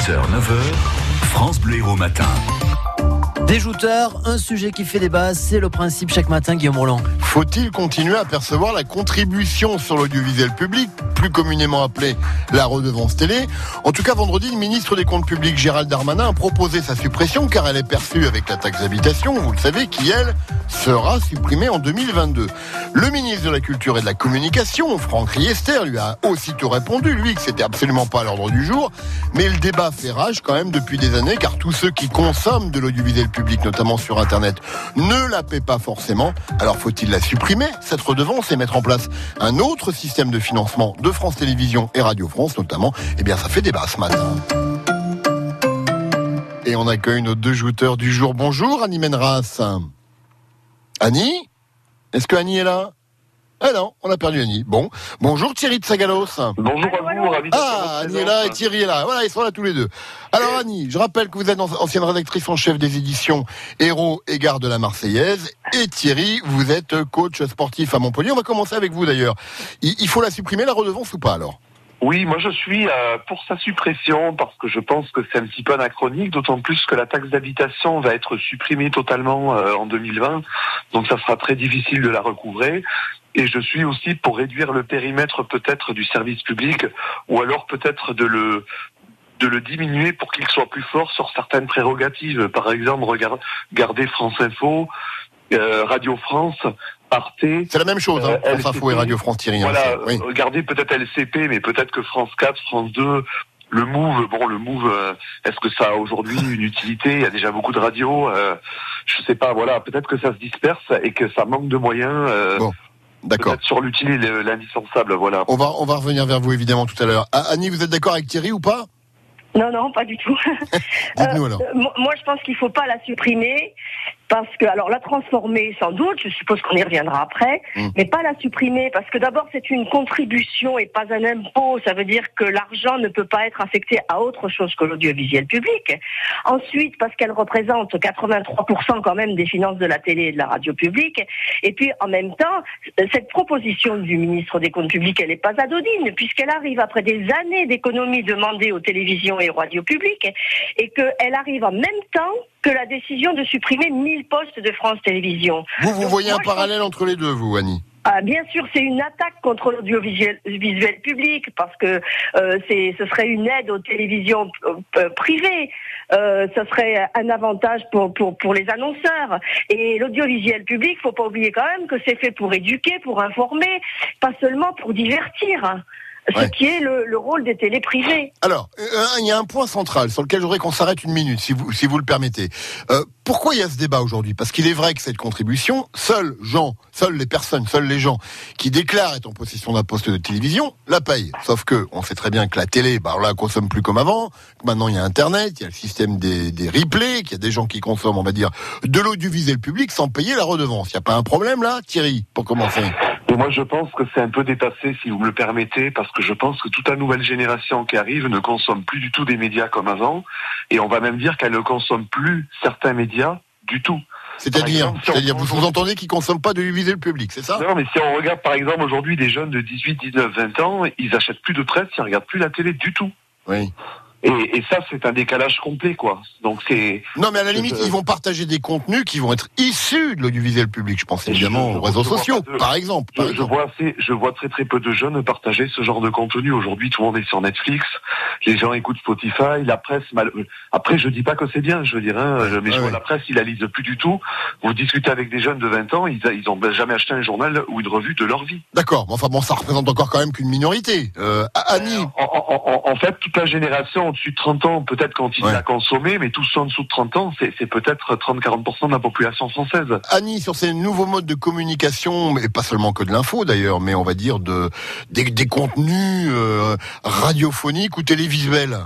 6h, 9h, France Bleu au matin. Des jouteurs, un sujet qui fait débat, c'est le principe chaque matin, Guillaume Roland. Faut-il continuer à percevoir la contribution sur l'audiovisuel public, plus communément appelée la redevance télé? En tout cas, vendredi, le ministre des Comptes publics, Gérald Darmanin, a proposé sa suppression car elle est perçue avec la taxe d'habitation, vous le savez, qui, elle, sera supprimée en 2022. Le ministre de la Culture et de la Communication, Franck Riester, lui a aussitôt répondu, lui, que c'était absolument pas à l'ordre du jour. Mais le débat fait rage quand même depuis des années car tous ceux qui consomment de l'audiovisuel public notamment sur Internet, ne la paie pas forcément. Alors faut-il la supprimer, cette redevance, et mettre en place un autre système de financement de France Télévisions et Radio France notamment? Eh bien, ça fait débat ce matin. Et on accueille nos deux jouteurs du jour. Bonjour Annie Menras. Annie? Est-ce que Annie est là? Ah non, on a perdu Annie. Bon, bonjour Thierry de Sagalos. Bonjour à vous, ravi Ah, Annie est là et Thierry est là. Voilà, ils sont là tous les deux. Alors Annie, je rappelle que vous êtes ancienne rédactrice en chef des éditions Héros et Gare de la Marseillaise. Et Thierry, vous êtes coach sportif à Montpellier. On va commencer avec vous d'ailleurs. Il faut la supprimer, la redevance ou pas alors? Oui, moi je suis euh, pour sa suppression parce que je pense que c'est un petit peu anachronique, d'autant plus que la taxe d'habitation va être supprimée totalement euh, en 2020, donc ça sera très difficile de la recouvrer. Et je suis aussi pour réduire le périmètre peut-être du service public, ou alors peut-être de le de le diminuer pour qu'il soit plus fort sur certaines prérogatives. Par exemple, regarder France Info, euh, Radio France, Arte. C'est la même chose, hein, euh, France Info et Radio France Thierry. Hein, voilà, regardez peut-être LCP, mais peut-être que France 4, France 2, le Move, bon, le Move, euh, est-ce que ça a aujourd'hui une utilité? Il y a déjà beaucoup de radios. Euh, je sais pas. Voilà, peut-être que ça se disperse et que ça manque de moyens. Euh, bon. D'accord. Sur l'utile et l'indispensable, voilà. On va, on va revenir vers vous évidemment tout à l'heure. Annie, vous êtes d'accord avec Thierry ou pas? Non, non, pas du tout. Dites-nous alors. moi, je pense qu'il faut pas la supprimer parce que, alors, la transformer, sans doute, je suppose qu'on y reviendra après, mm. mais pas la supprimer, parce que d'abord, c'est une contribution et pas un impôt. Ça veut dire que l'argent ne peut pas être affecté à autre chose que l'audiovisuel public. Ensuite, parce qu'elle représente 83% quand même des finances de la télé et de la radio publique. Et puis, en même temps, cette proposition du ministre des Comptes publics, elle n'est pas adodine, puisqu'elle arrive après des années d'économies demandées aux télévisions et aux radios publiques, et qu'elle arrive en même temps que la décision de supprimer 1000 postes de France Télévisions. Vous, vous voyez un parallèle entre les deux, vous, Annie ah, bien sûr, c'est une attaque contre l'audiovisuel visuel public parce que euh, c'est, ce serait une aide aux télévisions euh, privées. Euh, ce serait un avantage pour, pour, pour les annonceurs. Et l'audiovisuel public, faut pas oublier quand même que c'est fait pour éduquer, pour informer, pas seulement pour divertir ce qui est le, rôle des télés privées. Alors, euh, il y a un point central sur lequel j'aurais qu'on s'arrête une minute, si vous, si vous le permettez. Euh, pourquoi il y a ce débat aujourd'hui? Parce qu'il est vrai que cette contribution, seuls gens, seules les personnes, seuls les gens qui déclarent être en possession d'un poste de télévision la payent. Sauf que on sait très bien que la télé, bah là, consomme plus comme avant. maintenant, il y a Internet, il y a le système des, des replays, qu'il y a des gens qui consomment, on va dire, de l'audiovisuel public sans payer la redevance. Il n'y a pas un problème là, Thierry, pour commencer? Et moi, je pense que c'est un peu dépassé, si vous me le permettez, parce que je pense que toute la nouvelle génération qui arrive ne consomme plus du tout des médias comme avant, et on va même dire qu'elle ne consomme plus certains médias du tout. C'est-à-dire, c'est-à-dire, vous, vous entendez qu'ils consomment pas de le public, c'est ça? Non, mais si on regarde par exemple aujourd'hui des jeunes de 18, 19, 20 ans, ils achètent plus de presse, ils regardent plus la télé du tout. Oui. Et, et, ça, c'est un décalage complet, quoi. Donc c'est. Non, mais à la limite, ils vont partager des contenus qui vont être issus de l'audiovisuel public. Je pense évidemment aux réseaux sociaux, par exemple. je, vois assez, je vois très très peu de jeunes partager ce genre de contenu. Aujourd'hui, tout le monde est sur Netflix. Les gens écoutent Spotify, la presse. Mal... Après, je dis pas que c'est bien. Je veux dire, hein, mais je vois la presse, ils la lisent plus du tout. Vous discutez avec des jeunes de 20 ans, ils, ils ont jamais acheté un journal ou une revue de leur vie. D'accord. Enfin bon, ça représente encore quand même qu'une minorité. Euh, Annie. En, en, en, fait, toute la génération au-dessus de 30 ans peut-être quand il a consommé, mais tous en dessous de 30 ans, c'est peut-être 30-40% de la population française. Annie, sur ces nouveaux modes de communication, et pas seulement que de l'info d'ailleurs, mais on va dire de, des, contenus euh, radiophoniques ou télévisuels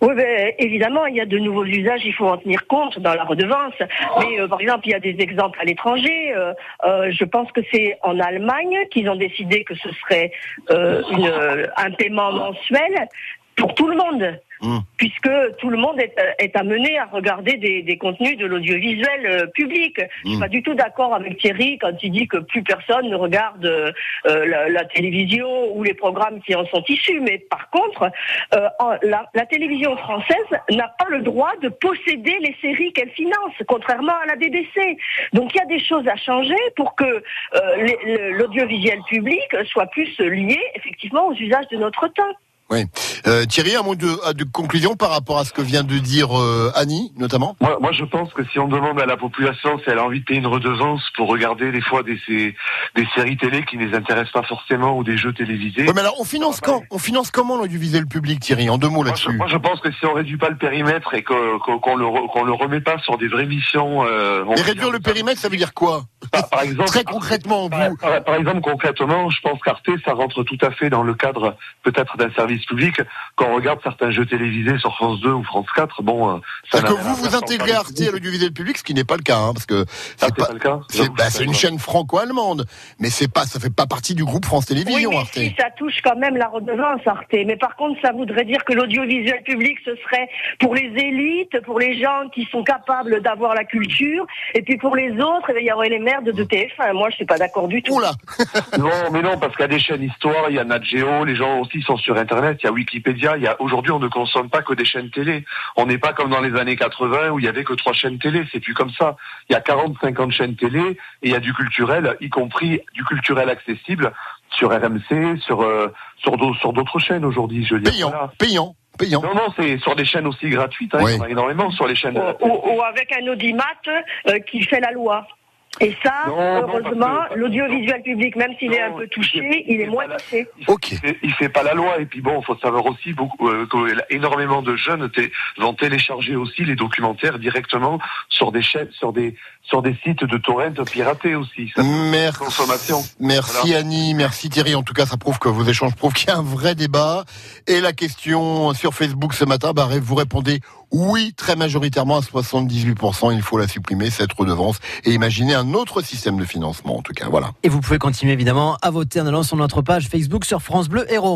oui, ben, évidemment, il y a de nouveaux usages, il faut en tenir compte dans la redevance. Mais euh, par exemple, il y a des exemples à l'étranger. Euh, je pense que c'est en Allemagne qu'ils ont décidé que ce serait une, un paiement mensuel pour tout le monde. Mmh. puisque tout le monde est, est amené à regarder des, des contenus de l'audiovisuel euh, public. Je suis Mmh. pas du tout d'accord avec Thierry quand il dit que plus personne ne regarde euh, euh, la, la télévision ou les programmes qui en sont issus. Mais par contre, euh, la, la télévision française n'a pas le droit de posséder les séries qu'elle finance, contrairement à la BBC. Donc il y a des choses à changer pour que euh, l'audiovisuel public soit plus lié effectivement aux usages de notre temps. Oui. Euh, Thierry, un mot de, conclusion par rapport à ce que vient de dire euh, Annie, notamment? Moi, moi, je pense que si on demande à la population si elle a envie de payer une redevance pour regarder des fois des, des séries télé qui ne les intéressent pas forcément ou des jeux télévisés, Ouais, mais alors, on finance Ah, bah, quand? On finance comment l'audiovisuel public, Thierry? En deux mots là-dessus. moi, je pense que si on réduit pas le périmètre et qu'on le, re- le remet pas sur des vraies missions... Euh, Mais réduire le périmètre, ça veut dire quoi? Par, par exemple, Très concrètement, Par, vous. par- par exemple, concrètement, je pense qu'Arte, ça rentre tout à fait dans le cadre peut-être d'un service public. Quand on regarde certains jeux télévisés sur France 2 ou France 4, bon, euh, ça Parce n'a que à vous, vous intégrez le Arte à l'audiovisuel public, ce qui n'est pas le cas, hein, parce que Ah, c'est pas. pas le cas? C'est bah, une chaîne franco-allemande, mais c'est pas, ça fait pas partie du groupe France Oui, Télévisions, mais Arte. si, ça touche quand même la redevance, Arte. Mais par contre, ça voudrait dire que l'audiovisuel public, ce serait pour les élites, pour les gens qui sont capables d'avoir la culture, et puis pour les autres, eh il y aurait les merdes de TF1. Moi, je suis pas d'accord du tout. Oula Non, mais non, parce qu'il y a des chaînes histoire, il y a Nat Geo, les gens aussi sont sur Internet, il y a Wikipédia, il y a aujourd'hui on ne consomme pas que des chaînes télé. On n'est pas comme dans les années 80 où il y avait que trois chaînes télé, c'est plus comme ça. Il y a 40, 50 chaînes télé et il y a du culturel, y compris du culturel accessible sur RMC, sur euh, sur d'au- sur d'autres chaînes aujourd'hui. Je veux dire. Payant, Voilà. payant, payant. Non, non, c'est sur des chaînes aussi gratuites. Hein, Oui. Il y en a énormément sur les chaînes. Ou, ou- ou avec un audimat euh, qui fait la loi. Et ça, Non, heureusement, l'audiovisuel public, même s'il est un peu touché, il il est moins touché. Il Ok. fait- Il fait pas la loi et puis bon, il faut savoir aussi beaucoup euh, que énormément de jeunes vont télécharger aussi les documentaires directement sur des chaînes, sur des sur des sites de torrent piratés aussi. Ça, Merci. consommation. Merci Annie, merci Thierry. En tout cas, ça prouve que vos échanges prouvent qu'il y a un vrai débat. Et la question sur Facebook ce matin, bah, vous répondez oui très majoritairement à 78%. Il faut la supprimer, cette redevance, et imaginer un autre système de financement. En tout cas, voilà. Et vous pouvez continuer évidemment à voter en allant sur notre page Facebook sur France Bleu Héros.